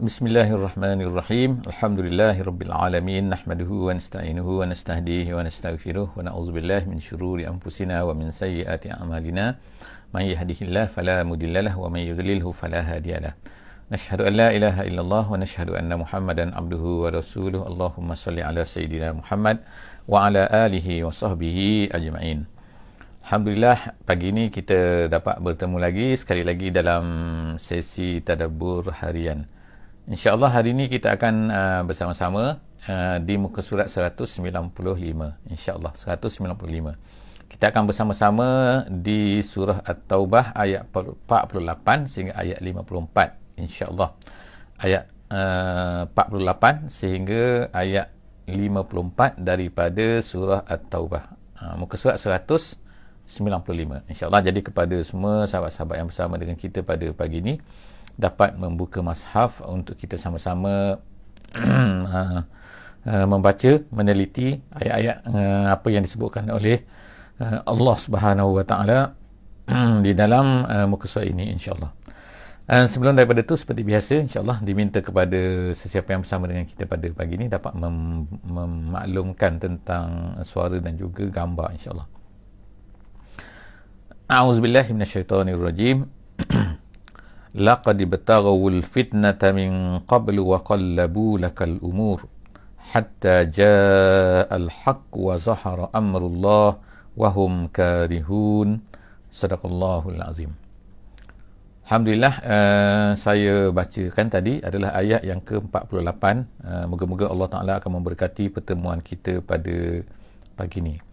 Bismillahirrahmanirrahim. Alhamdulillahirabbil alamin. Nahmaduhu wa nasta'inuhu wa nastahdihi wa nastaghfiruh wa na'udzubillahi min syururi anfusina wa min sayyiati a'malina. Man yahdihillahu fala mudhillalah wa man yudlilhu fala hadiyalah. Nashhadu an la ilaha illallah wa nashhadu anna Muhammadan abduhu wa rasuluh. Allahumma salli ala sayyidina Muhammad wa ala alihi wa sahbihi ajma'in. Alhamdulillah pagi ini kita dapat bertemu lagi sekali lagi dalam sesi tadabbur harian. InsyaAllah hari ini kita akan uh, bersama-sama uh, di muka surat 195. InsyaAllah 195. Kita akan bersama-sama di surah At-Taubah ayat 48 sehingga ayat 54. InsyaAllah. Ayat uh, 48 sehingga ayat 54 daripada surah At-Taubah. Uh, muka surat 195. InsyaAllah jadi kepada semua sahabat-sahabat yang bersama dengan kita pada pagi ini dapat membuka mashaf untuk kita sama-sama uh, uh, membaca, meneliti ayat-ayat uh, apa yang disebutkan oleh Allah Subhanahu Wa Taala di dalam muka surat ini insya-Allah. Uh, sebelum daripada itu seperti biasa insya-Allah diminta kepada sesiapa yang bersama dengan kita pada pagi ini dapat mem- memaklumkan tentang suara dan juga gambar insya-Allah. A'udzubillahi minasyaitonirrajim laqad ibtaghawul fitnata min qablu wa qallabu lakal umur hatta jaa al-haq wa zahara amrullah wa hum karihun sadaqallahul azim. Alhamdulillah uh, saya bacakan tadi adalah ayat yang ke-48. Uh, moga-moga Allah Taala akan memberkati pertemuan kita pada pagi ini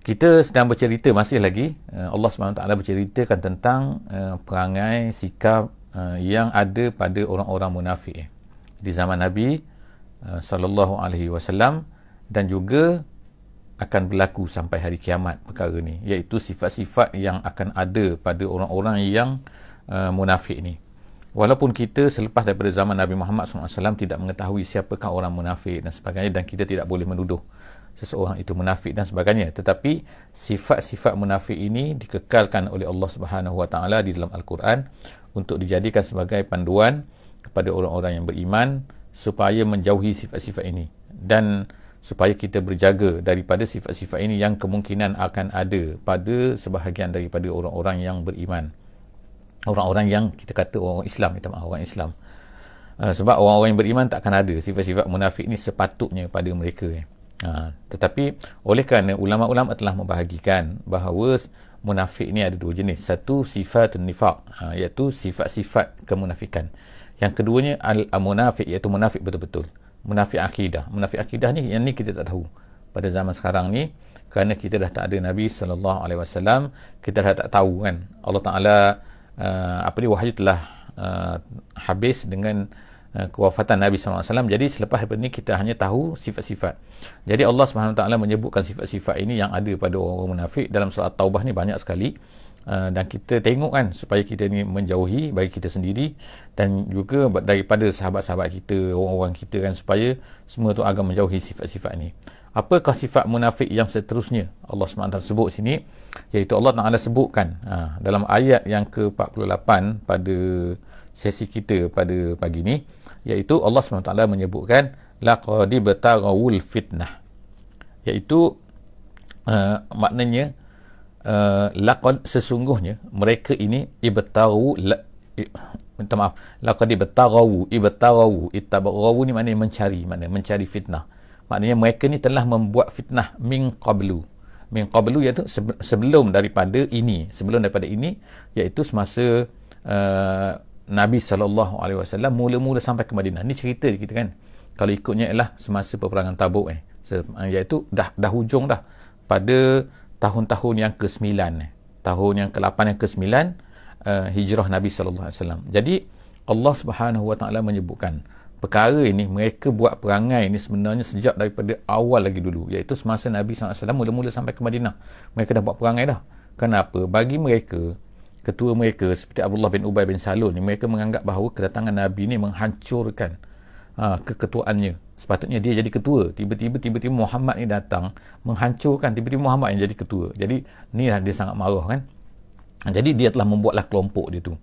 kita sedang bercerita masih lagi uh, Allah SWT berceritakan tentang uh, perangai sikap uh, yang ada pada orang-orang munafik di zaman Nabi sallallahu alaihi wasallam dan juga akan berlaku sampai hari kiamat perkara ni iaitu sifat-sifat yang akan ada pada orang-orang yang uh, munafik ni. Walaupun kita selepas daripada zaman Nabi Muhammad SAW tidak mengetahui siapakah orang munafik dan sebagainya dan kita tidak boleh menuduh seseorang itu munafik dan sebagainya. Tetapi sifat-sifat munafik ini dikekalkan oleh Allah Subhanahu Wa Taala di dalam Al-Quran untuk dijadikan sebagai panduan kepada orang-orang yang beriman supaya menjauhi sifat-sifat ini dan supaya kita berjaga daripada sifat-sifat ini yang kemungkinan akan ada pada sebahagian daripada orang-orang yang beriman. Orang-orang yang kita kata orang Islam kita maaf orang Islam. Sebab orang-orang yang beriman tak akan ada sifat-sifat munafik ini sepatutnya pada mereka eh. Ha, tetapi oleh kerana ulama-ulama telah membahagikan bahawa munafik ini ada dua jenis. Satu sifat nifaq ha, iaitu sifat-sifat kemunafikan. Yang keduanya al-munafik iaitu munafik betul-betul. Munafik akidah. Munafik akidah ni yang ni kita tak tahu pada zaman sekarang ni kerana kita dah tak ada Nabi sallallahu alaihi wasallam, kita dah tak tahu kan. Allah Taala uh, apa ni wahyu telah uh, habis dengan kewafatan Nabi SAW. Jadi selepas daripada ini kita hanya tahu sifat-sifat. Jadi Allah SWT menyebutkan sifat-sifat ini yang ada pada orang-orang munafik dalam surat Taubah ni banyak sekali. Uh, dan kita tengok kan supaya kita ni menjauhi bagi kita sendiri dan juga daripada sahabat-sahabat kita, orang-orang kita kan supaya semua tu agar menjauhi sifat-sifat ini. Apakah sifat munafik yang seterusnya Allah SWT sebut sini iaitu Allah Taala sebutkan uh, dalam ayat yang ke-48 pada sesi kita pada pagi ini iaitu Allah SWT menyebutkan laqad ibtaghawul fitnah. Iaitu uh, maknanya uh, laqad sesungguhnya mereka ini ibtaghu la, minta maaf laqad ibtaghawu ibtaghawu itabaghawu ni maknanya mencari maknanya mencari fitnah. Maknanya mereka ni telah membuat fitnah min qablu. Min qablu iaitu sebelum daripada ini sebelum daripada ini iaitu semasa uh, Nabi SAW mula-mula sampai ke Madinah. Ni cerita kita kan. Kalau ikutnya ialah semasa peperangan tabuk eh. Iaitu dah, dah hujung dah. Pada tahun-tahun yang ke-9 eh. Tahun yang ke-8 yang ke-9 uh, hijrah Nabi SAW. Jadi Allah Subhanahu Wa Taala menyebutkan perkara ini mereka buat perangai ini sebenarnya sejak daripada awal lagi dulu iaitu semasa Nabi SAW mula-mula sampai ke Madinah mereka dah buat perangai dah kenapa bagi mereka ketua mereka seperti Abdullah bin Ubay bin Salul ni mereka menganggap bahawa kedatangan Nabi ni menghancurkan ha, keketuaannya. Sepatutnya dia jadi ketua. Tiba-tiba tiba-tiba Muhammad ni datang menghancurkan. Tiba-tiba Muhammad yang jadi ketua. Jadi ni lah dia sangat marah kan? Ha, jadi dia telah membuatlah kelompok dia tu.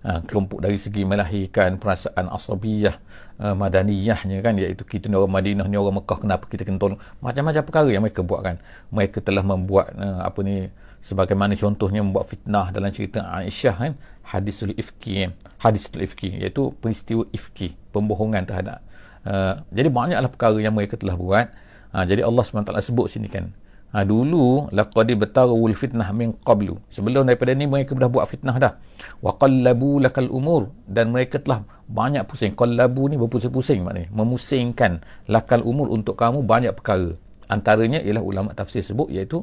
Ha, kelompok dari segi melahirkan perasaan asabiyah uh, madaniyahnya kan? Iaitu kita ni orang Madinah ni orang Mekah kenapa kita kena tolong? Macam-macam perkara yang mereka buat kan? Mereka telah membuat uh, apa ni sebagaimana contohnya membuat fitnah dalam cerita Aisyah kan hadisul ifki kan? hadisul ifki iaitu peristiwa ifki pembohongan terhadap uh, jadi banyaklah perkara yang mereka telah buat uh, jadi Allah SWT sebut sini kan Ha, dulu laqad batarawul fitnah min qablu. Sebelum daripada ni mereka dah buat fitnah dah. Wa qallabu lakal umur dan mereka telah banyak pusing. Qallabu ni berpusing-pusing maknanya, memusingkan lakal umur untuk kamu banyak perkara. Antaranya ialah ulama tafsir sebut iaitu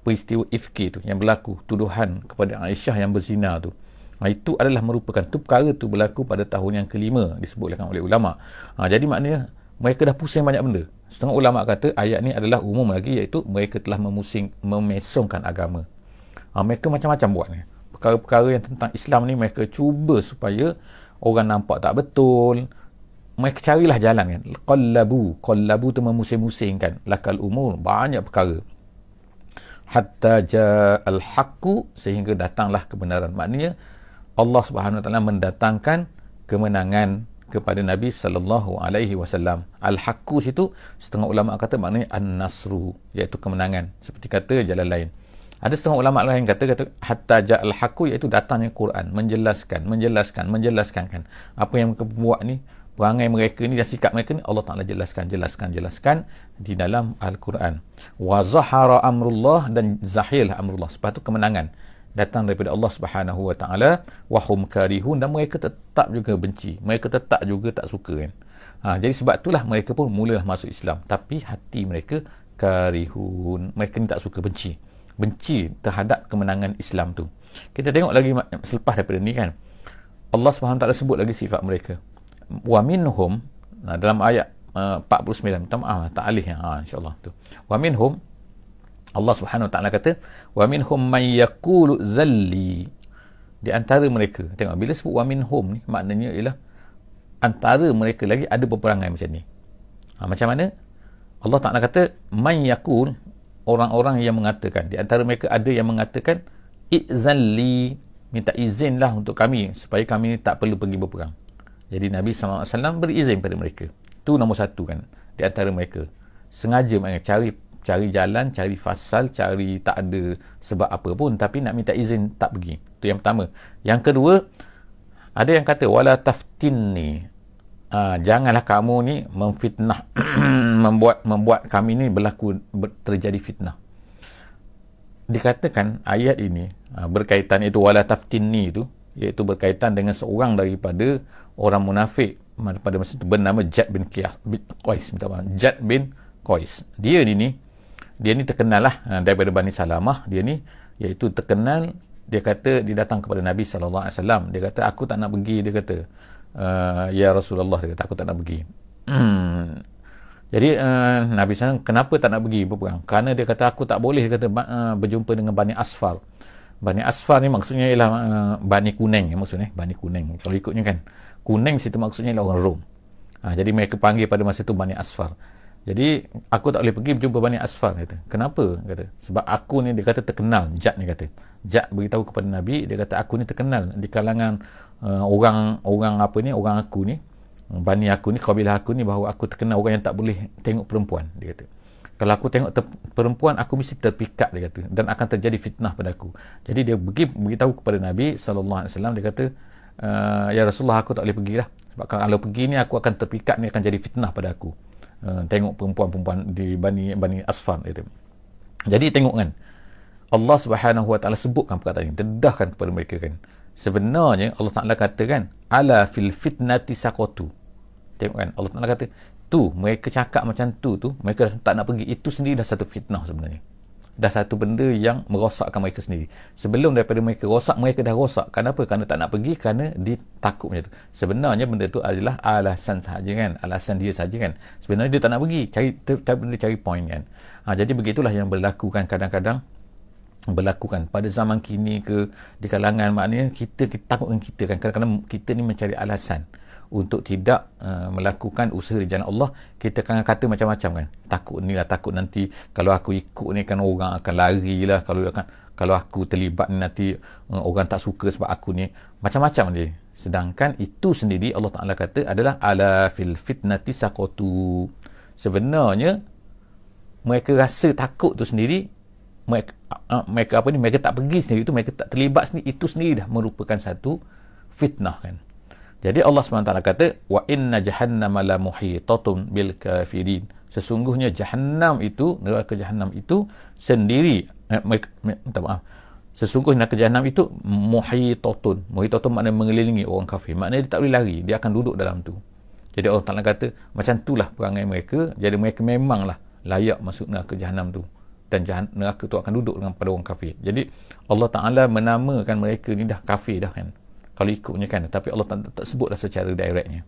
peristiwa ifki tu yang berlaku tuduhan kepada Aisyah yang berzina tu. Ha, itu adalah merupakan tu perkara tu berlaku pada tahun yang kelima disebutkan oleh ulama. Ha, jadi maknanya mereka dah pusing banyak benda. Setengah ulama kata ayat ni adalah umum lagi iaitu mereka telah memusing memesongkan agama. Ha, mereka macam-macam buat ni. Perkara-perkara yang tentang Islam ni mereka cuba supaya orang nampak tak betul. Mereka carilah jalan kan. Qallabu. Qallabu tu memusing-musingkan. Lakal umur. Banyak perkara. Hatta ja'al haqqu sehingga datanglah kebenaran. Maknanya Allah Subhanahu Wa Taala mendatangkan kemenangan kepada Nabi sallallahu alaihi wasallam. Al-haqqu situ setengah ulama kata maknanya an-nasru iaitu kemenangan seperti kata jalan lain. Ada setengah ulama lain kata kata hatta ja'al haqqu iaitu datangnya Quran menjelaskan, menjelaskan, menjelaskan kan apa yang mereka buat ni perangai mereka ni dan sikap mereka ni Allah Taala jelaskan, jelaskan, jelaskan di dalam Al-Quran. Wa zahara amrullah dan zahil amrullah. Sebab tu kemenangan datang daripada Allah Subhanahu Wa Taala. Wahum karihun dan mereka tetap juga benci. Mereka tetap juga tak suka kan. Ha, jadi sebab itulah mereka pun mula masuk Islam. Tapi hati mereka karihun. Mereka ni tak suka benci. Benci terhadap kemenangan Islam tu. Kita tengok lagi selepas daripada ni kan. Allah Subhanahu Taala sebut lagi sifat mereka wa minhum ha, dalam ayat uh, 49 minta maaf tak alih ha, insyaallah tu. Wa minhum Allah Subhanahu Wa Taala kata wa minhum may yaqulu zalli. Di antara mereka tengok bila sebut wa minhum ni maknanya ialah antara mereka lagi ada peperangan macam ni. Ha, macam mana? Allah Taala kata may yaqul orang-orang yang mengatakan. Di antara mereka ada yang mengatakan izalli minta izinlah untuk kami supaya kami tak perlu pergi berperang jadi Nabi SAW berizin pada mereka tu nombor satu kan di antara mereka sengaja mereka cari cari jalan, cari fasal, cari tak ada sebab apa pun tapi nak minta izin tak pergi. Itu yang pertama. Yang kedua, ada yang kata wala taftinni. Ha, janganlah kamu ni memfitnah membuat membuat kami ni berlaku ber, terjadi fitnah. Dikatakan ayat ini ha, berkaitan itu wala taftinni itu iaitu berkaitan dengan seorang daripada orang munafik pada masa itu bernama Jad bin Qais bin Qais minta maaf. Jad bin Qais. Dia ni ni dia ni terkenal lah uh, daripada Bani Salamah dia ni iaitu terkenal dia kata dia datang kepada Nabi SAW dia kata aku tak nak pergi dia kata. Uh, ya Rasulullah dia kata aku tak nak pergi. Jadi uh, Nabi SAW kenapa tak nak pergi? berperang kerana dia kata aku tak boleh dia kata uh, berjumpa dengan Bani Asfar. Bani Asfar ni maksudnya ialah uh, Bani Kuning maksudnya Bani Kuning kalau ikutnya kan Kuning situ maksudnya ialah orang Rom uh, jadi mereka panggil pada masa itu Bani Asfar jadi aku tak boleh pergi berjumpa Bani Asfar kata. Kenapa? Kata. Sebab aku ni dia kata terkenal. Jad ni kata. Jad beritahu kepada Nabi dia kata aku ni terkenal di kalangan uh, orang orang apa ni orang aku ni Bani aku ni kabilah aku ni bahawa aku terkenal orang yang tak boleh tengok perempuan dia kata. Kalau aku tengok perempuan aku mesti terpikat dia kata dan akan terjadi fitnah pada aku. Jadi dia pergi beritahu kepada Nabi sallallahu alaihi wasallam dia kata uh, ya Rasulullah aku tak boleh pergilah. Sebab kalau pergi ni aku akan terpikat ni akan jadi fitnah pada aku. Uh, tengok perempuan-perempuan di Bani Bani Asfar itu. Jadi tengok kan Allah Subhanahu Wa Taala sebutkan perkataan ini, dedahkan kepada mereka kan. Sebenarnya Allah Taala katakan ala fil fitnati saqatu. Tengok kan Allah Taala kata tu mereka cakap macam tu tu mereka tak nak pergi itu sendiri dah satu fitnah sebenarnya dah satu benda yang merosakkan mereka sendiri. Sebelum daripada mereka rosak mereka dah rosak. Kenapa? Kerana tak nak pergi kerana dia takut macam tu. Sebenarnya benda tu adalah alasan sahaja kan? Alasan dia sahaja kan? Sebenarnya dia tak nak pergi. Cari cari benda cari point kan? Ha, jadi begitulah yang berlaku kan? Kadang-kadang berlaku kan pada zaman kini ke di kalangan maknanya kita, kita takutkan kita kan? Kadang-kadang kita ni mencari alasan untuk tidak uh, melakukan usaha di jalan Allah kita akan kata macam-macam kan. Takut ni lah takut nanti kalau aku ikut ni kan orang akan lari lah kalau akan kalau aku terlibat ni nanti uh, orang tak suka sebab aku ni. Macam-macam dia. Sedangkan itu sendiri Allah Taala kata adalah ala fil fitnati saqatu. Sebenarnya mereka rasa takut tu sendiri mereka, uh, mereka apa ni mereka tak pergi sendiri itu mereka tak terlibat sendiri itu sendiri dah merupakan satu fitnah kan jadi Allah SWT kata wa inna jahannama la muhitatun bil kafirin. Sesungguhnya jahannam itu neraka jahannam itu sendiri eh, minta maaf. Sesungguhnya neraka jahannam itu muhitatun. Muhitatun maknanya mengelilingi orang kafir. Maknanya dia tak boleh lari dia akan duduk dalam tu. Jadi Allah Ta'ala kata macam itulah perangai mereka. Jadi mereka memanglah layak masuk neraka jahannam tu. Dan jahan, neraka tu akan duduk dengan pada orang kafir. Jadi Allah Ta'ala menamakan mereka ni dah kafir dah kan kalau ikutnya kan tapi Allah tak, tak sebutlah secara directnya.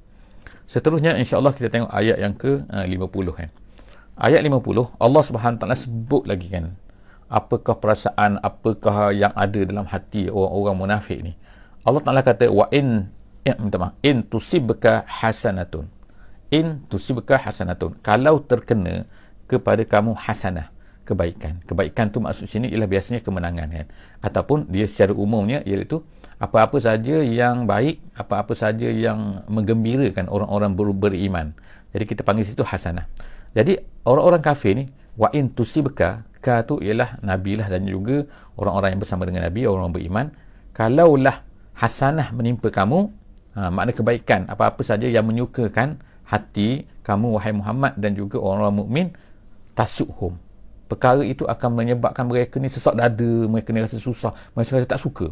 Seterusnya insyaAllah kita tengok ayat yang ke uh, 50 kan ayat 50 Allah Ta'ala sebut lagi kan. Apakah perasaan apakah yang ada dalam hati orang-orang munafik ni? Allah Taala kata wa in ya, minta maaf. In tusibka hasanatun. In tusibka hasanatun. Kalau terkena kepada kamu hasanah kebaikan. Kebaikan tu maksud sini ialah biasanya kemenangan kan. Ataupun dia secara umumnya iaitu apa-apa saja yang baik apa-apa saja yang menggembirakan orang-orang ber- beriman. Jadi kita panggil situ hasanah. Jadi orang-orang kafir ni wa in tusibka ka tu ialah nabi lah dan juga orang-orang yang bersama dengan nabi orang beriman. Kalaulah hasanah menimpa kamu ha, makna kebaikan apa-apa saja yang menyukakan hati kamu wahai Muhammad dan juga orang-orang mukmin tasukhum. Perkara itu akan menyebabkan mereka ni sesak dada mereka ni rasa susah mereka rasa tak suka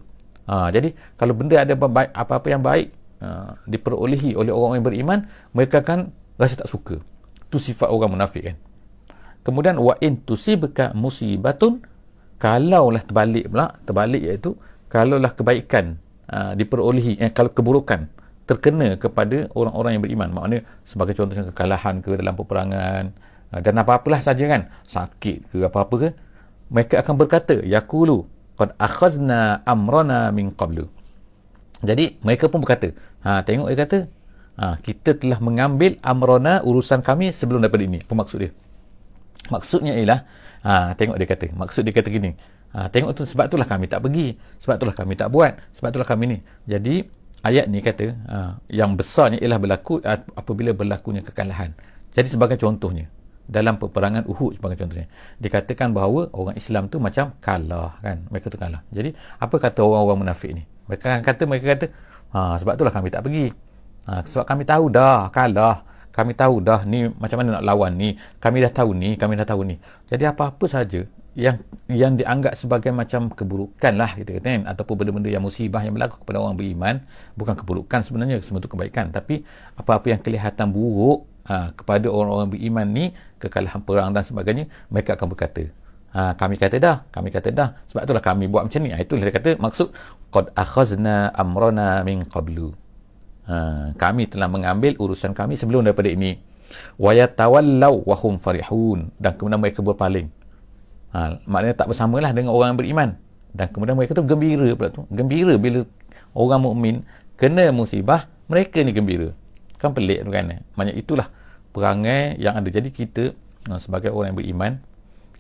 ha, jadi kalau benda ada apa-apa yang baik ha, diperolehi oleh orang yang beriman mereka akan rasa tak suka. Itu sifat orang munafik kan. Kemudian wa in tusibka musibatun kalaulah terbalik pula terbalik iaitu kalaulah kebaikan uh, diperolehi eh, kalau keburukan terkena kepada orang-orang yang beriman. Maknanya sebagai contohnya kekalahan ke dalam peperangan uh, dan apa-apalah saja kan. Sakit ke apa-apa ke mereka akan berkata yaqulu qad akhazna amrana min qablu. Jadi mereka pun berkata ha tengok dia kata ha, kita telah mengambil amrona urusan kami sebelum daripada ini. Apa maksud dia? Maksudnya ialah ha, tengok dia kata. Maksud dia kata gini ha, tengok tu sebab itulah kami tak pergi sebab itulah kami tak buat sebab itulah kami ni. Jadi ayat ni kata ha, yang besarnya ialah berlaku apabila berlakunya kekalahan. Jadi sebagai contohnya dalam peperangan Uhud sebagai contohnya. Dikatakan bahawa orang Islam tu macam kalah kan? Mereka tu kalah. Jadi apa kata orang-orang munafik ni? Mereka kata mereka kata ha, sebab itulah kami tak pergi. Ha, sebab kami tahu dah kalah. Kami tahu dah ni macam mana nak lawan ni. Kami dah tahu ni kami dah tahu ni. Jadi apa-apa saja yang yang dianggap sebagai macam keburukan lah kita kata kan? Ataupun benda-benda yang musibah yang berlaku kepada orang beriman bukan keburukan sebenarnya semua itu kebaikan. Tapi apa-apa yang kelihatan buruk ha, kepada orang-orang beriman ni kekalahan perang dan sebagainya mereka akan berkata ha, kami kata dah kami kata dah. Sebab itulah kami buat macam ni. Ha, itulah dia kata maksud qad akhazna amrana min qablu. Ha, kami telah mengambil urusan kami sebelum daripada ini. Wa yatawallaw wa hum farihun. Dan kemudian mereka berpaling. Ha, maknanya tak bersamalah dengan orang yang beriman. Dan kemudian mereka tu gembira pula tu. Gembira bila orang mukmin kena musibah mereka ni gembira kan pelik tu kan? Maknanya itulah perangai yang ada. Jadi kita ha, sebagai orang yang beriman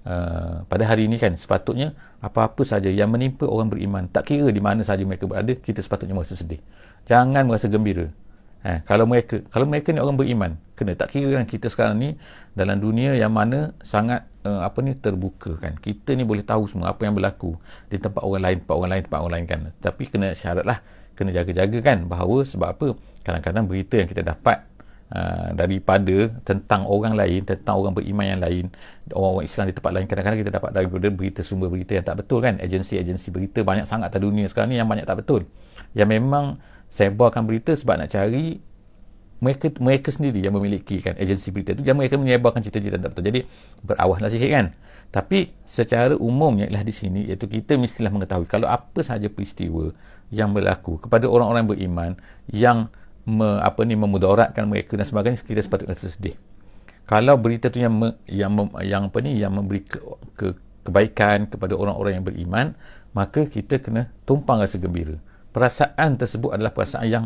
uh, pada hari ini kan sepatutnya apa-apa saja yang menimpa orang beriman tak kira di mana saja mereka berada kita sepatutnya merasa sedih. Jangan merasa gembira. Ha, kalau mereka kalau mereka ni orang beriman kena tak kira kan kita sekarang ni dalam dunia yang mana sangat uh, apa ni terbuka kan. Kita ni boleh tahu semua apa yang berlaku di tempat orang lain tempat orang lain tempat orang lain kan. Tapi kena syarat lah kena jaga-jaga kan bahawa sebab apa? Kadang-kadang berita yang kita dapat Uh, daripada tentang orang lain tentang orang beriman yang lain orang-orang Islam di tempat lain kadang-kadang kita dapat daripada berita sumber berita yang tak betul kan? Agensi-agensi berita banyak sangat di dunia sekarang ni yang banyak tak betul. Yang memang sebarkan berita sebab nak cari mereka mereka sendiri yang memiliki kan agensi berita tu yang mereka menyebarkan cerita-cerita tak betul. Jadi berawahlah sikit kan? Tapi secara umumnya ialah di sini iaitu kita mestilah mengetahui kalau apa sahaja peristiwa yang berlaku kepada orang-orang beriman yang me, apa ni memudaratkan mereka dan sebagainya kita sepatutnya sedih kalau berita tu yang me, yang mem, yang apa ni yang memberi ke, ke, kebaikan kepada orang-orang yang beriman maka kita kena tumpang rasa gembira perasaan tersebut adalah perasaan yang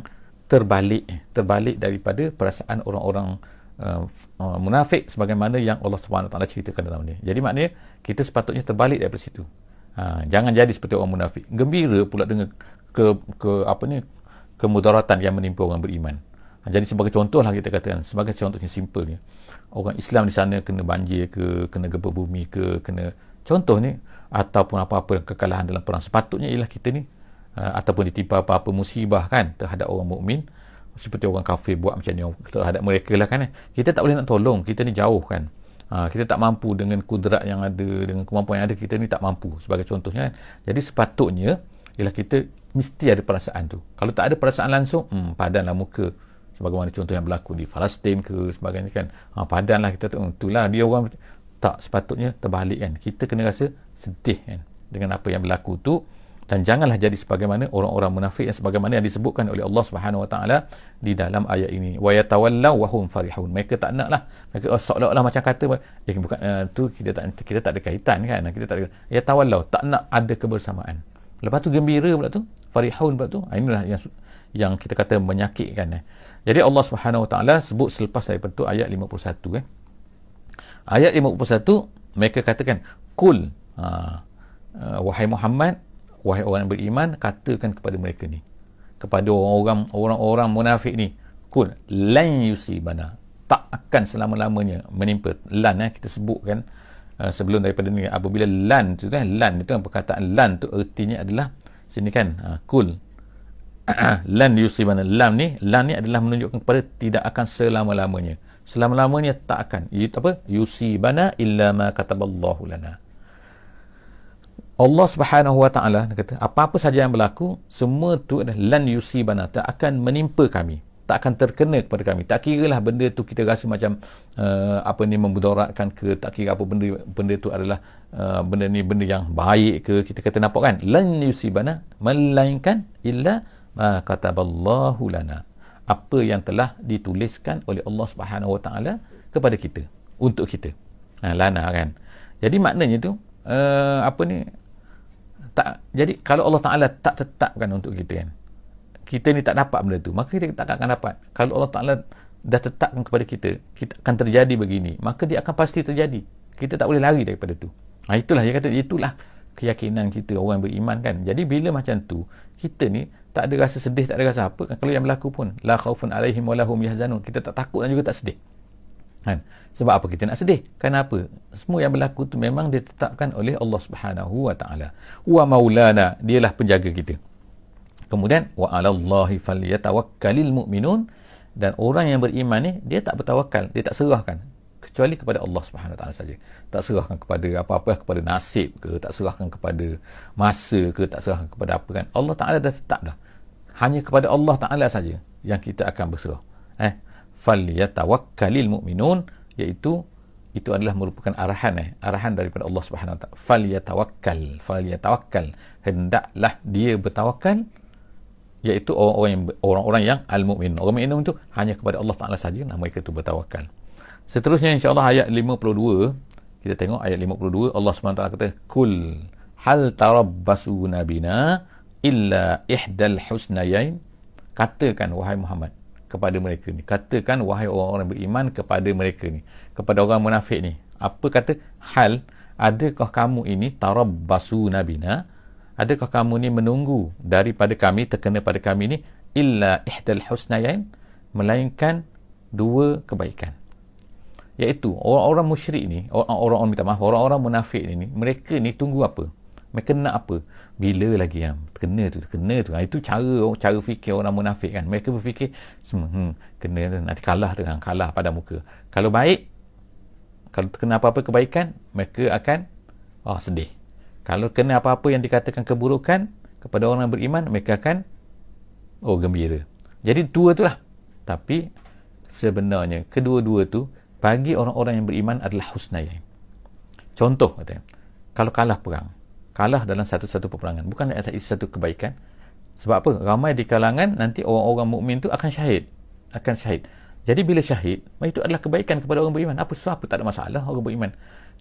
terbalik terbalik daripada perasaan orang-orang uh, uh, munafik sebagaimana yang Allah taala ceritakan dalam ni. Jadi maknanya kita sepatutnya terbalik daripada situ. Ha, jangan jadi seperti orang munafik. Gembira pula dengan ke ke apa ni kemudaratan yang menimpa orang beriman. Ha, jadi sebagai contoh lah kita katakan sebagai contohnya ni. Orang Islam di sana kena banjir ke, kena gempa bumi ke, kena contoh ni ataupun apa-apa kekalahan dalam perang sepatutnya ialah kita ni uh, ataupun ditimpa apa-apa musibah kan terhadap orang mukmin seperti orang kafir buat macam ni terhadap mereka lah kan eh. kita tak boleh nak tolong kita ni jauh kan Ha, kita tak mampu dengan kudrat yang ada, dengan kemampuan yang ada, kita ni tak mampu sebagai contohnya. Kan? Jadi sepatutnya, ialah kita mesti ada perasaan tu. Kalau tak ada perasaan langsung, hmm, padanlah muka. Sebagaimana contoh yang berlaku di Palestin ke sebagainya kan. Ha, padanlah kita tu. Itulah dia orang tak sepatutnya terbalik kan. Kita kena rasa sedih kan. Dengan apa yang berlaku tu dan janganlah jadi sebagaimana orang-orang munafik yang sebagaimana yang disebutkan oleh Allah Subhanahu Wa Taala di dalam ayat ini wa yatawallaw wa hum farihun mereka tak naklah mereka oh, seolah-olah macam kata eh bukan uh, tu kita tak kita tak ada kaitan kan kita tak ada yatawallaw tak nak ada kebersamaan lepas tu gembira pula tu farihun pula tu. Ah, inilah yang yang kita kata menyakitkan eh. jadi Allah Subhanahu Wa Taala sebut selepas daripada tu ayat 51 eh. Ayat 51 mereka katakan kul uh, uh, wahai Muhammad wahai orang yang beriman katakan kepada mereka ni kepada orang-orang orang-orang munafik ni kul lan yusibana. Tak akan selama-lamanya menimpa lan eh. Kita sebutkan uh, sebelum daripada ni apabila lan tu kan lan itu kan perkataan lan tu ertinya adalah sini kan? Uh, kul. Lan yusibana. Lam ni lan ni adalah menunjukkan kepada tidak akan selama-lamanya. Selama-lamanya tak akan. Apa? Yusibana illa ma kataballahu lana. Allah Subhanahu Wa Taala kata apa-apa saja yang berlaku semua tu adalah lan yusibana. Tak akan menimpa kami tak akan terkena kepada kami. Tak kira lah benda tu kita rasa macam uh, apa ni memudaratkan ke tak kira apa benda benda tu adalah uh, benda ni benda yang baik ke kita kata nampak kan lan yusibana melainkan illa ma kataballahu lana. Apa yang telah dituliskan oleh Allah Subhanahu Wa Taala kepada kita untuk kita. Ha, lana kan. Jadi maknanya tu uh, apa ni tak jadi kalau Allah Taala tak tetapkan untuk kita kan kita ni tak dapat benda tu maka kita tak akan dapat kalau Allah Taala dah tetapkan kepada kita kita akan terjadi begini maka dia akan pasti terjadi kita tak boleh lari daripada tu ha, itulah dia kata itulah keyakinan kita orang beriman kan jadi bila macam tu kita ni tak ada rasa sedih tak ada rasa apa kan kalau yang berlaku pun la khaufun alaihim walahum yahzanun kita tak takut dan juga tak sedih kan sebab apa kita nak sedih? Kenapa? Semua yang berlaku tu memang ditetapkan oleh Allah Subhanahu wa taala. Wa maulana, dialah penjaga kita. Kemudian wa 'alallahi falyatawakkalul mu'minun dan orang yang beriman ni dia tak bertawakal, dia tak serahkan kecuali kepada Allah Subhanahu taala saja. Tak serahkan kepada apa-apa kepada nasib ke, tak serahkan kepada masa ke, tak serahkan kepada apa kan. Allah Taala dah tetap dah. Hanya kepada Allah Taala saja yang kita akan berserah. Eh, falyatawakkalul mu'minun iaitu itu adalah merupakan arahan eh arahan daripada Allah Subhanahu Taala fal yatawakkal fal yatawakkal hendaklah dia bertawakal iaitu orang-orang yang orang-orang yang al-mukmin orang mukmin itu hanya kepada Allah Taala saja nama mereka itu bertawakal seterusnya insyaallah ayat 52 kita tengok ayat 52 Allah Taala kata kul hal tarabbasu nabina illa ihdal husnayain katakan wahai Muhammad kepada mereka ni. Katakan wahai orang-orang beriman kepada mereka ni. Kepada orang munafik ni. Apa kata? Hal, adakah kamu ini tarabbasu nabina? Adakah kamu ni menunggu daripada kami, terkena pada kami ni, illa ihdal husnayain? Melainkan dua kebaikan. Iaitu, orang-orang musyrik ni, orang-orang minta maaf, orang-orang munafik ni, mereka ni tunggu apa? Mereka nak apa? Bila lagi yang kena tu, kena tu. Ha, itu cara cara fikir orang munafik kan. Mereka berfikir, hmm, kena tu, nanti kalah tu kan. Kalah pada muka. Kalau baik, kalau kena apa-apa kebaikan, mereka akan oh, sedih. Kalau kena apa-apa yang dikatakan keburukan kepada orang beriman, mereka akan oh gembira. Jadi dua tu lah. Tapi sebenarnya kedua-dua tu bagi orang-orang yang beriman adalah husnayain. Contoh katanya, kalau kalah perang, kalah dalam satu-satu peperangan bukan atas satu kebaikan sebab apa ramai di kalangan nanti orang-orang mukmin tu akan syahid akan syahid jadi bila syahid itu adalah kebaikan kepada orang beriman apa apa tak ada masalah orang beriman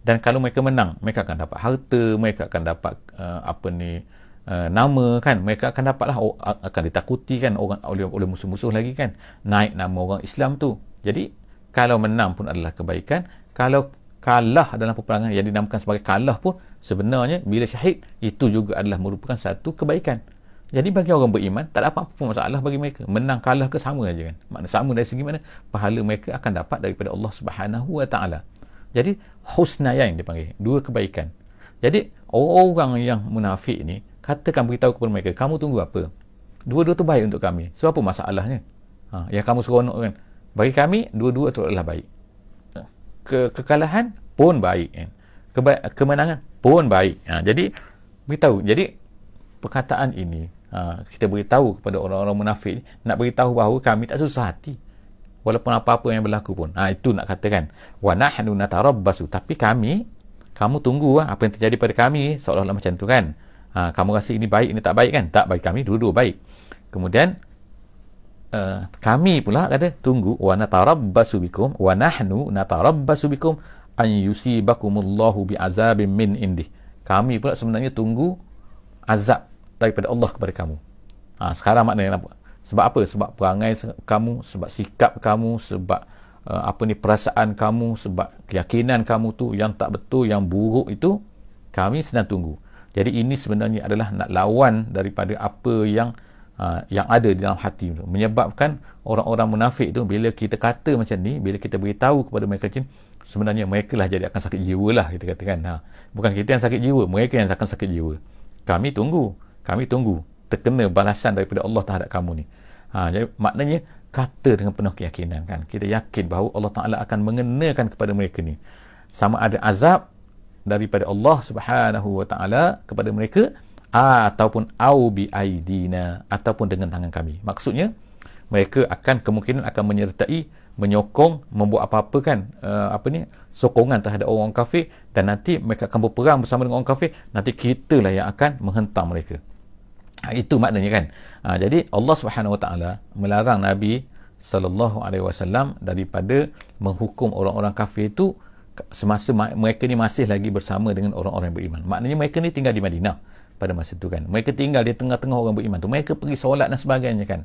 dan kalau mereka menang mereka akan dapat harta mereka akan dapat uh, apa ni uh, nama kan. Mereka akan dapatlah oh, akan ditakuti kan orang oleh, oleh musuh-musuh lagi kan. Naik nama orang Islam tu. Jadi kalau menang pun adalah kebaikan. Kalau kalah dalam peperangan yang dinamakan sebagai kalah pun sebenarnya bila syahid itu juga adalah merupakan satu kebaikan. Jadi bagi orang beriman tak ada apa-apa masalah bagi mereka. Menang kalah ke sama aja kan. Makna sama dari segi mana? Pahala mereka akan dapat daripada Allah Subhanahu wa taala jadi husnayain dipanggil. Dua kebaikan. Jadi orang-orang yang munafik ni katakan beritahu kepada mereka kamu tunggu apa? Dua-dua tu baik untuk kami. So apa masalahnya? Ha, yang kamu seronok kan. Bagi kami dua-dua tu adalah baik. Ke kekalahan pun baik kan. Keba- kemenangan pun baik. Ha, jadi beritahu. Jadi perkataan ini ha, kita beritahu kepada orang-orang munafik nak beritahu bahawa kami tak susah hati walaupun apa-apa yang berlaku pun. Ha, itu nak katakan wa nahnu natarabbasu. Tapi kami kamu tunggu lah, apa yang terjadi pada kami seolah-olah macam tu kan. Ha, kamu rasa ini baik ini tak baik kan? Tak bagi kami dua-dua baik. Kemudian uh, kami pula kata tunggu wa natarabbasu bikum wa nahnu natarabbasu bikum an yusibakumullahu bi'azabin min indih. Kami pula sebenarnya tunggu azab daripada Allah kepada kamu. Ha, sekarang maknanya apa? Sebab apa? Sebab perangai kamu, sebab sikap kamu, sebab uh, apa ni perasaan kamu, sebab keyakinan kamu tu yang tak betul, yang buruk itu kami sedang tunggu. Jadi ini sebenarnya adalah nak lawan daripada apa yang uh, yang ada di dalam hati itu. Menyebabkan orang-orang munafik itu bila kita kata macam ni, bila kita beritahu kepada mereka macam sebenarnya mereka lah jadi akan sakit jiwa lah kita katakan. Ha. Bukan kita yang sakit jiwa, mereka yang akan sakit jiwa. Kami tunggu kami tunggu terkena balasan daripada Allah terhadap kamu ni. Ha, jadi maknanya kata dengan penuh keyakinan kan. Kita yakin bahawa Allah Taala akan mengenakan kepada mereka ni sama ada azab daripada Allah Subhanahu wa taala kepada mereka ataupun au bi aidina ataupun dengan tangan kami. Maksudnya mereka akan kemungkinan akan menyertai menyokong membuat apa-apa kan uh, apa ni sokongan terhadap orang kafir dan nanti mereka akan berperang bersama dengan orang kafir nanti kita lah yang akan menghentam mereka itu maknanya kan. Ha, jadi Allah Subhanahu Wa Taala melarang Nabi sallallahu alaihi wasallam daripada menghukum orang-orang kafir itu semasa mereka ni masih lagi bersama dengan orang-orang beriman. Maknanya mereka ni tinggal di Madinah pada masa itu kan. Mereka tinggal di tengah-tengah orang beriman tu. Mereka pergi solat dan sebagainya kan.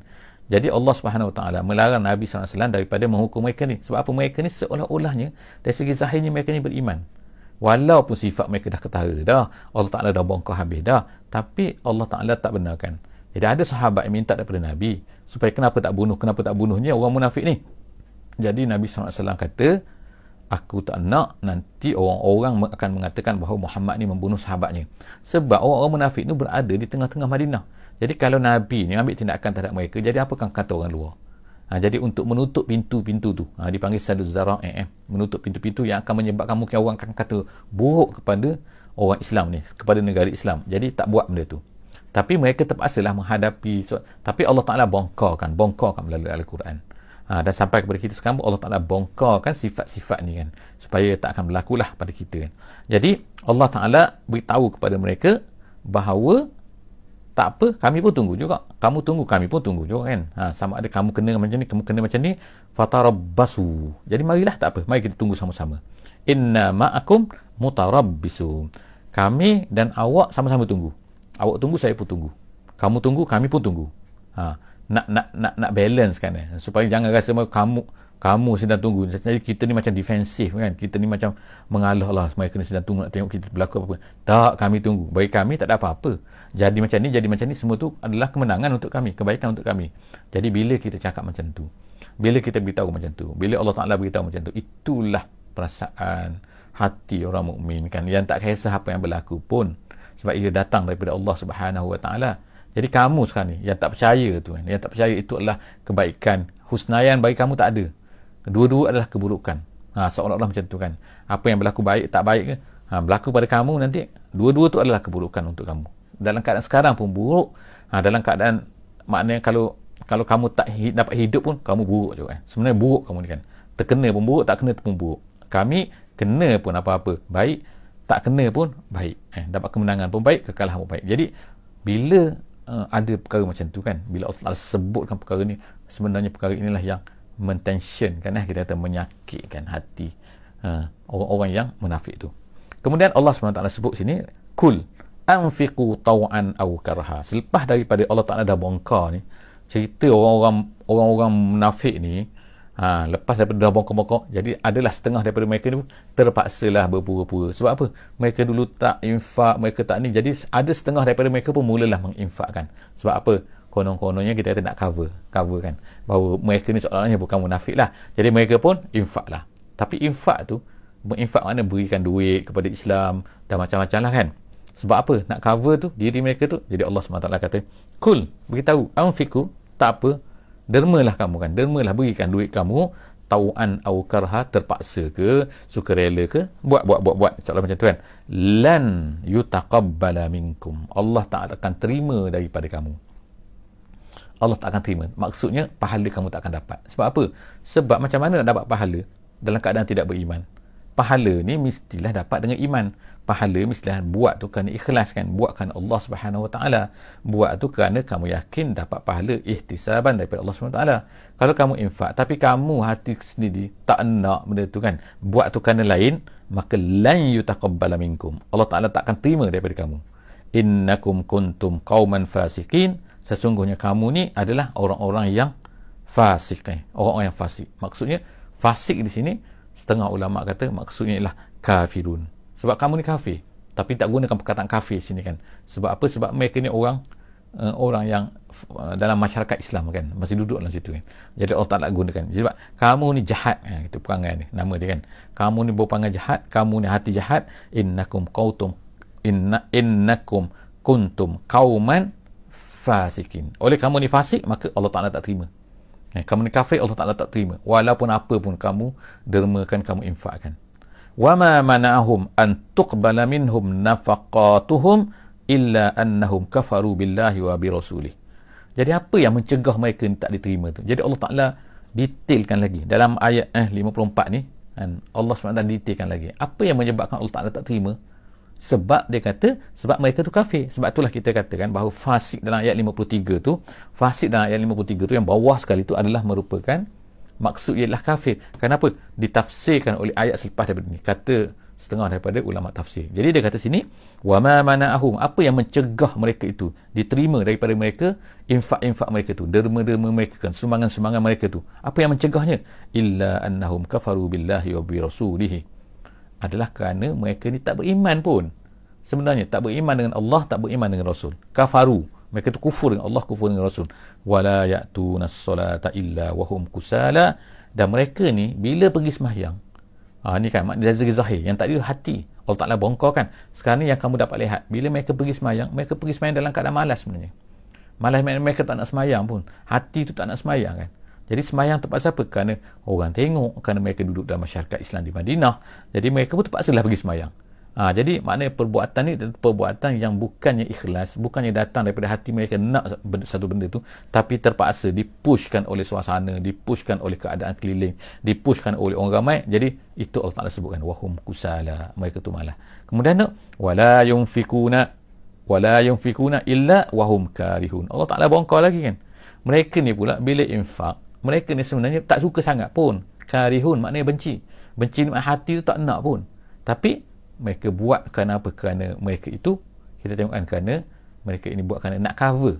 Jadi Allah Subhanahu Wa Taala melarang Nabi sallallahu alaihi wasallam daripada menghukum mereka ni. Sebab apa mereka ni seolah-olahnya dari segi zahirnya mereka ni beriman. Walaupun sifat mereka dah ketara dah. Allah Ta'ala dah bongkar habis dah. Tapi Allah Ta'ala tak benarkan. Jadi ada sahabat yang minta daripada Nabi. Supaya kenapa tak bunuh, kenapa tak bunuhnya orang munafik ni. Jadi Nabi SAW kata, aku tak nak nanti orang-orang akan mengatakan bahawa Muhammad ni membunuh sahabatnya. Sebab orang-orang munafik ni berada di tengah-tengah Madinah. Jadi kalau Nabi ni ambil tindakan terhadap mereka, jadi apakah kata orang luar? Ha, jadi untuk menutup pintu-pintu tu, ha, dipanggil sadu zara eh, eh, menutup pintu-pintu yang akan menyebabkan mungkin orang akan kata buruk kepada orang Islam ni, kepada negara Islam. Jadi tak buat benda tu. Tapi mereka terpaksalah menghadapi so, tapi Allah Taala bongkarkan, bongkarkan melalui Al-Quran. Ha, dan sampai kepada kita sekarang Allah Taala bongkarkan sifat-sifat ni kan supaya tak akan berlaku lah pada kita kan. Jadi Allah Taala beritahu kepada mereka bahawa tak apa kami pun tunggu juga. Kamu tunggu kami pun tunggu juga kan? Ha, sama ada kamu kena macam ni kamu kena macam ni fatarabbasu. Jadi marilah tak apa. Mari kita tunggu sama-sama. Inna ma'akum mutarabbisun. Kami dan awak sama-sama tunggu. Awak tunggu saya pun tunggu. Kamu tunggu kami pun tunggu. Ha, nak nak nak nak balance kan eh? supaya jangan rasa kamu kamu sedang tunggu. Jadi kita ni macam defensif kan. Kita ni macam mengalah lah mereka ni sedang tunggu nak tengok kita berlaku apa tak kami tunggu. Bagi kami tak ada apa-apa. Jadi macam ni jadi macam ni semua tu adalah kemenangan untuk kami kebaikan untuk kami. Jadi bila kita cakap macam tu bila kita beritahu macam tu bila Allah Ta'ala beritahu macam tu itulah perasaan hati orang mukmin kan. Yang tak kisah apa yang berlaku pun. Sebab ia datang daripada Allah Subhanahu Wa Ta'ala. Jadi kamu sekarang ni yang tak percaya tu kan. Yang tak percaya itu adalah kebaikan. Husnayan bagi kamu tak ada Dua-dua adalah keburukan. Ha, seolah-olah macam tu kan. Apa yang berlaku baik, tak baik ke? Ha, berlaku pada kamu nanti, dua-dua tu adalah keburukan untuk kamu. Dalam keadaan sekarang pun buruk. Ha, dalam keadaan, maknanya kalau kalau kamu tak hi, dapat hidup pun, kamu buruk juga kan. Sebenarnya buruk kamu ni kan. Terkena pun buruk, tak kena pun buruk. Kami kena pun apa-apa. Baik, tak kena pun baik. Eh, dapat kemenangan pun baik, kekalahan pun baik. Jadi, bila uh, ada perkara macam tu kan, bila Allah sebutkan perkara ni, sebenarnya perkara inilah yang mentensionkan eh kita kata menyakitkan hati uh, orang-orang yang munafik tu. Kemudian Allah SWT sebut sini kul anfiqu taw'an aw karha. Selepas daripada Allah Taala dah bongkar ni cerita orang-orang orang-orang munafik ni Ha, lepas daripada dah bongkok-bongkok, jadi adalah setengah daripada mereka ni terpaksalah berpura-pura. Sebab apa? Mereka dulu tak infak, mereka tak ni. Jadi ada setengah daripada mereka pun mulalah menginfakkan. Sebab apa? Konon-kononnya kita kata nak cover. Cover kan. Bahawa mereka ni seolah-olahnya bukan munafik lah. Jadi mereka pun infak lah. Tapi infak tu, menginfak mana berikan duit kepada Islam dan macam-macam lah kan. Sebab apa? Nak cover tu, diri mereka tu. Jadi Allah SWT kata, Kul, beritahu, amfiku, tak apa, dermalah kamu kan dermalah berikan duit kamu tauan au karha terpaksa ke sukarela ke buat buat buat buat insyaallah macam tu kan lan yutaqabbala minkum Allah tak akan terima daripada kamu Allah tak akan terima. Maksudnya pahala kamu tak akan dapat. Sebab apa? Sebab macam mana nak dapat pahala? Dalam keadaan tidak beriman. Pahala ni mestilah dapat dengan iman. Pahala mestilah buat tu kerana ikhlas kan? Buat kerana Allah Subhanahu Wa Taala. Buat tu kerana kamu yakin dapat pahala ihtisaban daripada Allah Subhanahu Wa Taala. Kalau kamu infak tapi kamu hati sendiri tak nak benda tu kan? Buat tu kerana lain maka lan yutaqabbala minkum. Allah Taala tak akan terima daripada kamu. Innakum kuntum qauman fasikin sesungguhnya kamu ni adalah orang-orang yang fasik eh? orang-orang yang fasik. Maksudnya fasik di sini setengah ulama kata maksudnya ialah kafirun. Sebab kamu ni kafir. Tapi tak gunakan perkataan kafir sini kan. Sebab apa? Sebab mereka ni orang uh, orang yang uh, dalam masyarakat Islam kan. Masih duduk dalam situ kan. Jadi Allah tak nak gunakan. Sebab kamu ni jahat. Ha, itu perangai ni nama dia kan. Kamu ni berperangai jahat kamu ni hati jahat. Innakum qautum inna innakum kuntum qauman fasikin oleh kamu ni fasik maka Allah Taala tak terima eh, kamu ni kafir Allah Taala tak terima walaupun apa pun kamu dermakan kamu infakkan وما منعهم أن تقبل منهم نفقاتهم إلا أنهم كفروا بالله وبرسوله jadi apa yang mencegah mereka ni tak diterima tu jadi Allah Ta'ala detailkan lagi dalam ayat eh, 54 ni kan Allah SWT detailkan lagi apa yang menyebabkan Allah Ta'ala tak terima Sebab dia kata sebab mereka tu kafir sebab itulah kita katakan bahawa fasik dalam ayat 53 tu fasik dalam ayat 53 tu yang bawah sekali tu adalah merupakan maksud ialah kafir. Kenapa? Ditafsirkan oleh ayat selepas daripada ini. Kata setengah daripada ulama tafsir. Jadi dia kata sini, wa ma mana'ahum, apa yang mencegah mereka itu diterima daripada mereka infak-infak mereka itu, derma-derma mereka kan, sumbangan-sumbangan mereka itu. Apa yang mencegahnya? Illa annahum kafaru billahi wa bi rasulihi. Adalah kerana mereka ni tak beriman pun. Sebenarnya tak beriman dengan Allah, tak beriman dengan Rasul. Kafaru. Mereka tu kufur dengan Allah kufur dengan Rasul. Wala ya'tuna as-salata illa wa hum kusala. Dan mereka ni bila pergi sembahyang ha, ni kan makna dari zahir yang tadi hati. Allah Ta'ala bongkar kan sekarang ni yang kamu dapat lihat bila mereka pergi sembahyang mereka pergi sembahyang dalam keadaan malas sebenarnya. Malas mereka tak nak sembahyang pun. Hati tu tak nak sembahyang kan jadi sembahyang terpaksa apa? Kerana orang tengok, kerana mereka duduk dalam masyarakat Islam di Madinah. Jadi mereka pun terpaksa lah pergi sembahyang. Ha, jadi maknanya perbuatan ni perbuatan yang bukannya ikhlas, bukannya datang daripada hati mereka nak satu benda tu, tapi terpaksa dipushkan oleh suasana, dipushkan oleh keadaan keliling, dipushkan oleh orang ramai. Jadi itu Allah Taala sebutkan wahum kusala, mereka tu malah. Kemudian nak wala yunfikuna wala yunfikuna illa wahum karihun. Allah Taala bongkar lagi kan. Mereka ni pula bila infak, mereka ni sebenarnya tak suka sangat pun. Karihun maknanya benci. Benci ni hati tu tak nak pun. Tapi mereka buat kerana apa? Kerana mereka itu kita tengok kan kerana mereka ini buat kerana nak cover.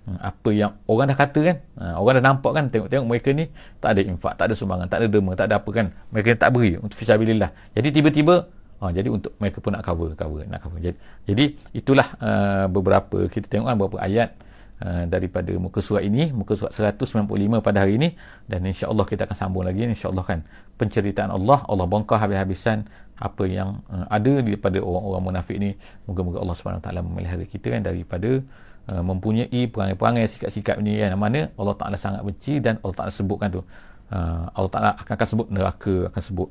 Hmm, apa yang orang dah kata kan? Ha, orang dah nampak kan? Tengok-tengok mereka ni tak ada infak tak ada sumbangan tak ada derma tak ada apa kan? Mereka tak beri untuk fisabilillah. Jadi tiba-tiba ha, jadi untuk mereka pun nak cover cover nak cover. Jadi, jadi itulah uh, beberapa kita tengok kan beberapa ayat Uh, daripada muka surat ini muka surat 195 pada hari ini. Dan insya-Allah kita akan sambung lagi insya-Allah kan. Penceritaan Allah Allah bongkar habis-habisan apa yang uh, ada daripada orang-orang munafik ini moga-moga Allah Subhanahu taala memelihara kita kan daripada uh, mempunyai perangai-perangai sikap-sikap ini yang mana Allah Taala sangat benci dan Allah Taala sebutkan tu. Uh, Allah Taala akan, akan sebut neraka akan sebut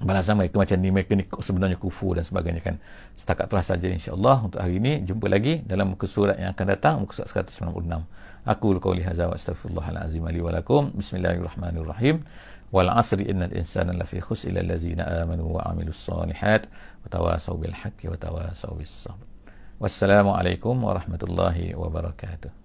balasan mereka macam ni mereka ni sebenarnya kufur dan sebagainya kan. Setakat itulah saja insyaAllah untuk hari ini. Jumpa lagi dalam muka surat yang akan datang muka surat 196 aku lukawli haza wa astagfirullahalazim ali walakum bismillahirrahmanirrahim. Wal asri innal insana lafi khus ila allazina amanu wa amilus salihat. Wa tawasaw bil haqqi wa tawasaw bis sabr. Wassalamualaikum warahmatullahi wabarakatuh